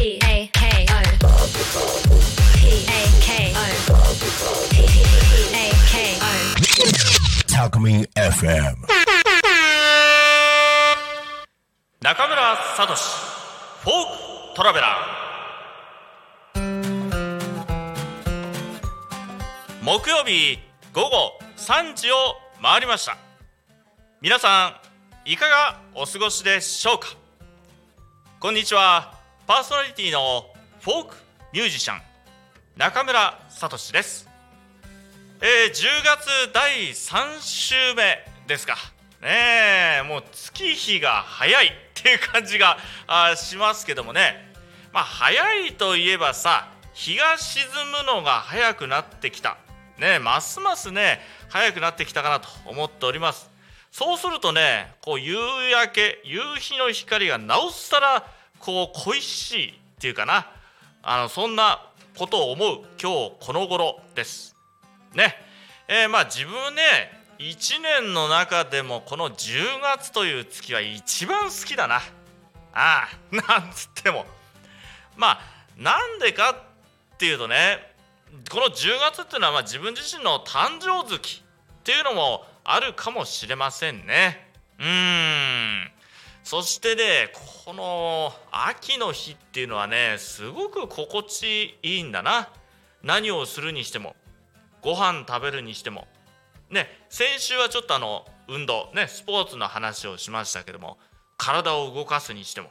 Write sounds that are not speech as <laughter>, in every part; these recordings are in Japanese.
P A K O P A K O P A K O タクミン FM 中村聡フォークトラベラー木曜日午後3時を回りました皆さんいかがお過ごしでしょうかこんにちはパーソナリティのフォークミュージシャン中村聡です。えー、10月第3週目ですか。ねえもう月日が早いっていう感じがあしますけどもね。まあ早いといえばさ日が沈むのが早くなってきた。ねますますね早くなってきたかなと思っております。そうするとねこう夕焼け夕日の光がなおさらこう恋しいっていうかな。あのそんなことを思う今日この頃です。ね。えー、まあ自分ね1年の中でもこの10月という月は一番好きだな。ああ <laughs> なんつっても。まあなんでかっていうとねこの10月っていうのはまあ自分自身の誕生月っていうのもあるかもしれませんね。うん。そしてねこの秋の日っていうのはねすごく心地いいんだな。何をするにしてもご飯食べるにしても。ね先週はちょっとあの運動ねスポーツの話をしましたけども体を動かすにしても。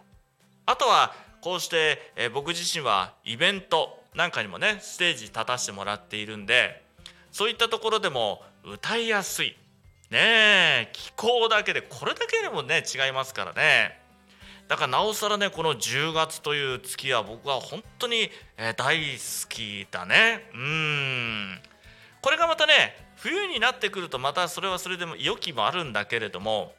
あとはこうして、え僕自身はイベントなんかにもねステージ立たせてもらっているんでそういったところでも歌いやすい。ねえ気候だけでこれだけでもね違いますからね。だからなおさらねこの10月という月は僕は本当に大好きだね。うん。これがまたね冬になってくるとまたそれはそれでも良きもあるんだけれども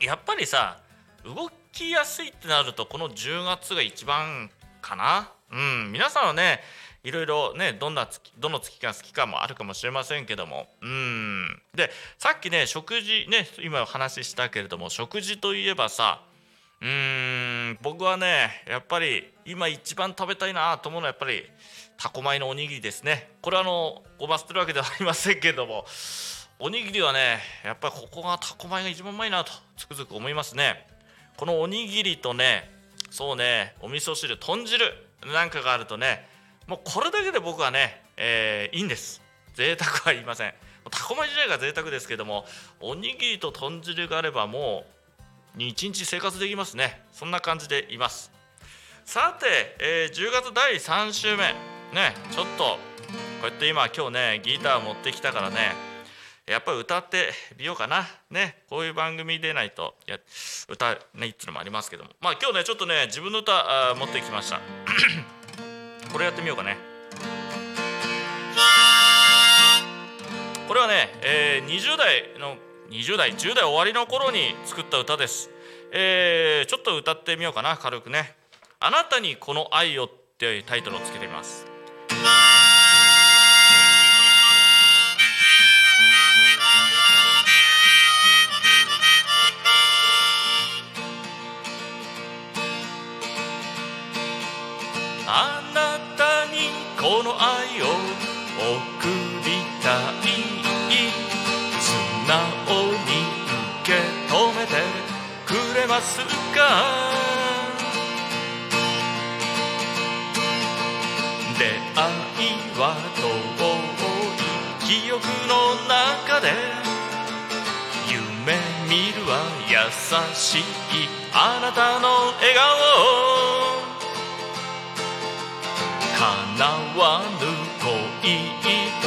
やっぱりさ動きやすいってなるとこの10月が一番かな。うん。皆さんはねいろいろねどんな月どの月が好きかもあるかもしれませんけども。うん。でさっきね食事ね今お話ししたけれども食事といえばさうーん僕はねやっぱり今一番食べたいなと思うのはやっぱりタコ米のおにぎりですね。これはあのごま捨てるわけではありませんけどもおにぎりはねやっぱりここがタコ米が一番うまいなとつくづく思いますね。このおにぎりとねそうねお味噌汁豚汁なんかがあるとねもうこれだけで僕はね、えー、いいんです。贅沢は言いません。タコ米自体が贅沢ですけどもおにぎりと豚汁があればもう一日生活できますね。そんな感じでいます。さて、えー、10月第3週目。ねちょっとこうやって今今日ねギター持ってきたからねやっぱり歌ってみようかな。ねこういう番組でないとや歌ねいつのもありますけども。まあ今日ねちょっとね自分の歌持ってきました。これやってみようかね。これはね、えー、20代の20代10代終わりの頃に作った歌です、えー、ちょっと歌ってみようかな軽くね「あなたにこの愛を」っていうタイトルをつけてみます。か。出会いは遠い記憶の中で夢見るは優しいあなたの笑顔。叶わぬ恋と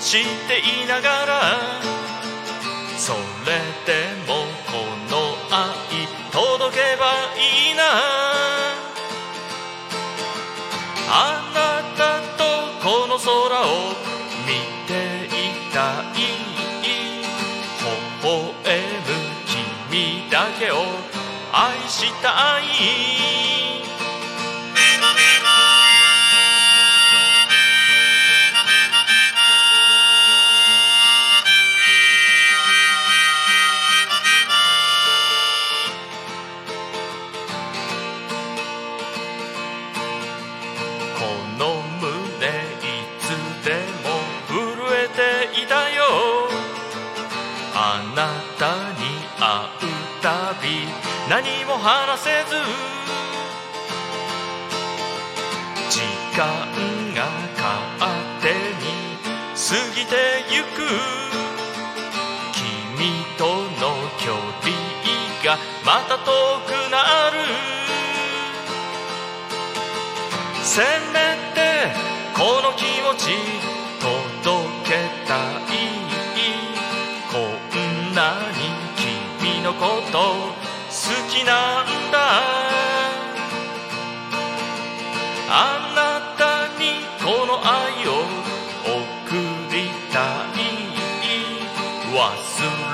していながらそれでもこの愛届けばいいな。あなたとこの空を見ていたい。微笑む君だけを愛したい。たに会うたび何も話せず時間が勝手に過ぎてゆく。君との距離がまた遠くなる。せめてこの気持ちきなんだ。あなたにこの愛を送りたい。忘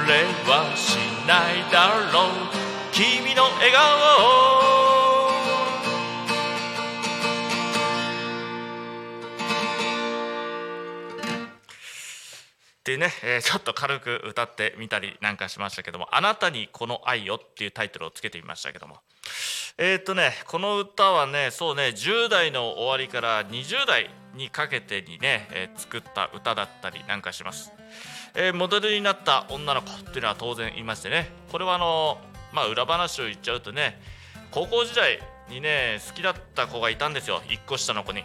れはしないだろう。君の笑顔っていうね、えーちょっと軽く歌ってみたりなんかしましたけども「あなたにこの愛を」っていうタイトルをつけてみましたけども。えーっとねこの歌はねそうね10代の終わりから20代にかけてにね、えー作った歌だったりなんかします、えーモデルになった女の子っていうのは当然いましてねこれはあのまあ裏話を言っちゃうとね高校時代にね好きだった子がいたんですよ1個下の子に。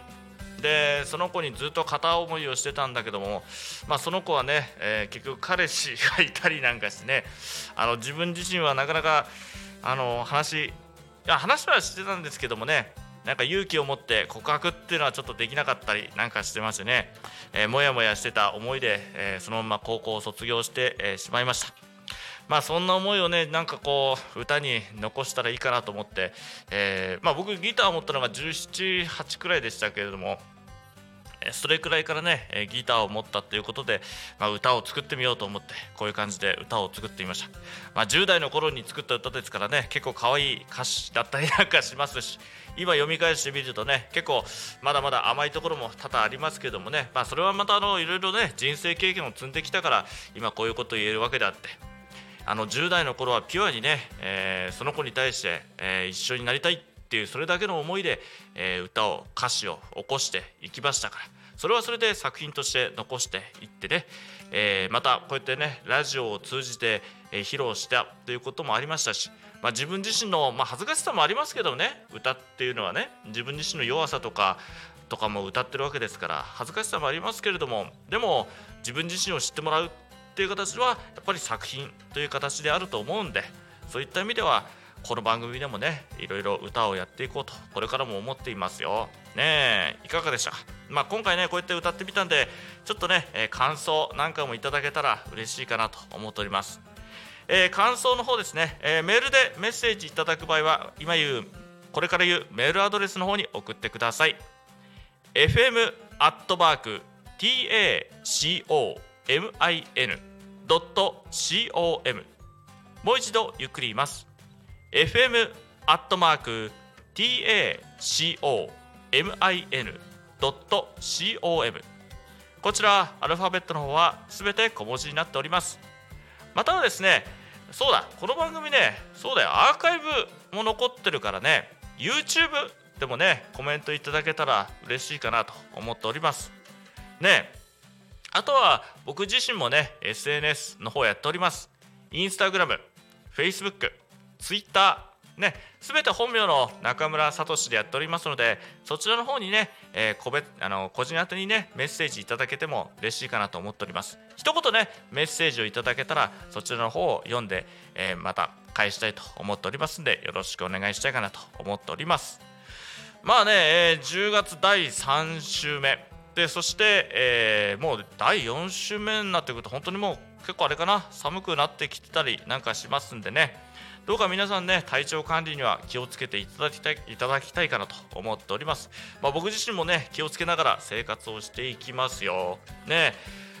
でその子にずっと片思いをしてたんだけども、まあ、その子はね、えー結局彼氏がいたりなんかしてねあの自分自身はなかなかあの話いや話はしてたんですけどもねなんか勇気を持って告白っていうのはちょっとできなかったりなんかしてましてね、えーもやもやしてた思いで、えーそのまま高校を卒業して、えーしまいました。まあそんな思いをねなんかこう歌に残したらいいかなと思って、えーまあ、僕ギターを持ったのが178くらいでしたけれどもそれくらいからねギターを持ったということで、まあ、歌を作ってみようと思ってこういう感じで歌を作ってみました、まあ、10代の頃に作った歌ですからね結構可愛い歌詞だったりなんかしますし今読み返してみるとね結構まだまだ甘いところも多々ありますけどもね、まあ、それはまたあのいろいろね人生経験を積んできたから今こういうことを言えるわけであってあの10代の頃はピュアにね、えーその子に対して、えー一緒になりたいっていうそれだけの思いで、えー歌を歌詞を起こしていきましたから。それはそれで作品として残していってね、えーまたこうやってねラジオを通じて、えー披露したということもありましたし、まあ、自分自身の、まあ、恥ずかしさもありますけどね歌っていうのはね自分自身の弱さとかとかも歌ってるわけですから恥ずかしさもありますけれどもでも自分自身を知ってもらうっていう形はやっぱり作品という形であると思うんでそういった意味ではこの番組でもねいろいろ歌をやっていこうとこれからも思っていますよ。ねえいかがでしたか？まあ今回ねこうやって歌ってみたんでちょっとね、えー感想なんかもいただけたら嬉しいかなと思っております。えー感想の方ですね、えーメールでメッセージいただく場合は今言うこれから言うメールアドレスの方に送ってください。fm アットマーク tacomin.com もう一度ゆっくり言います。fm アットマーク tacomin.com こちらアルファベットの方はすべて小文字になっております。またはですねそうだこの番組ねそうだよアーカイブも残ってるからね YouTube でもねコメントいただけたら嬉しいかなと思っております。ねあとは僕自身もね SNS の方やっております。インスタグラム Facebook、Twitter ね、すべて本名の中村聡でやっておりますのでそちらの方にね、えー個別あの個人宛にねメッセージいただけても嬉しいかなと思っております。一言ねメッセージをいただけたらそちらの方を読んで、えーまた返したいと思っておりますんでよろしくお願いしたいかなと思っております。まあね、えー10月第3週目。でそして、えーもう第4週目になってくると本当にもう結構あれかな寒くなってきてたりなんかしますんでね。どうか皆さんね体調管理には気をつけていただきたいいただきたいかなと思っております、まあ、僕自身もね気をつけながら生活をしていきますよ。ね。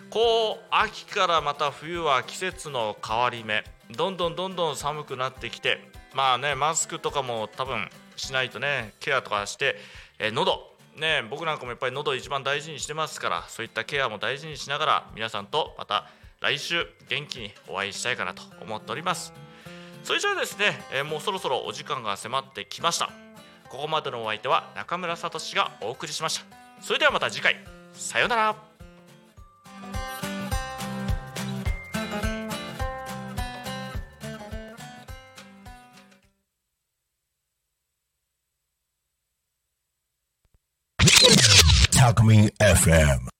こう秋からまた冬は季節の変わり目。どんどんどんどん寒くなってきてまあねマスクとかも多分しないとねケアとかして、えー喉ね僕なんかもやっぱり喉一番大事にしてますからそういったケアも大事にしながら皆さんとまた来週元気にお会いしたいかなと思っております。それじゃあですね、えーもうそろそろお時間が迫ってきました。ここまでのお相手は中村聡がお送りしました。それではまた次回。さようなら。Alchemy FM.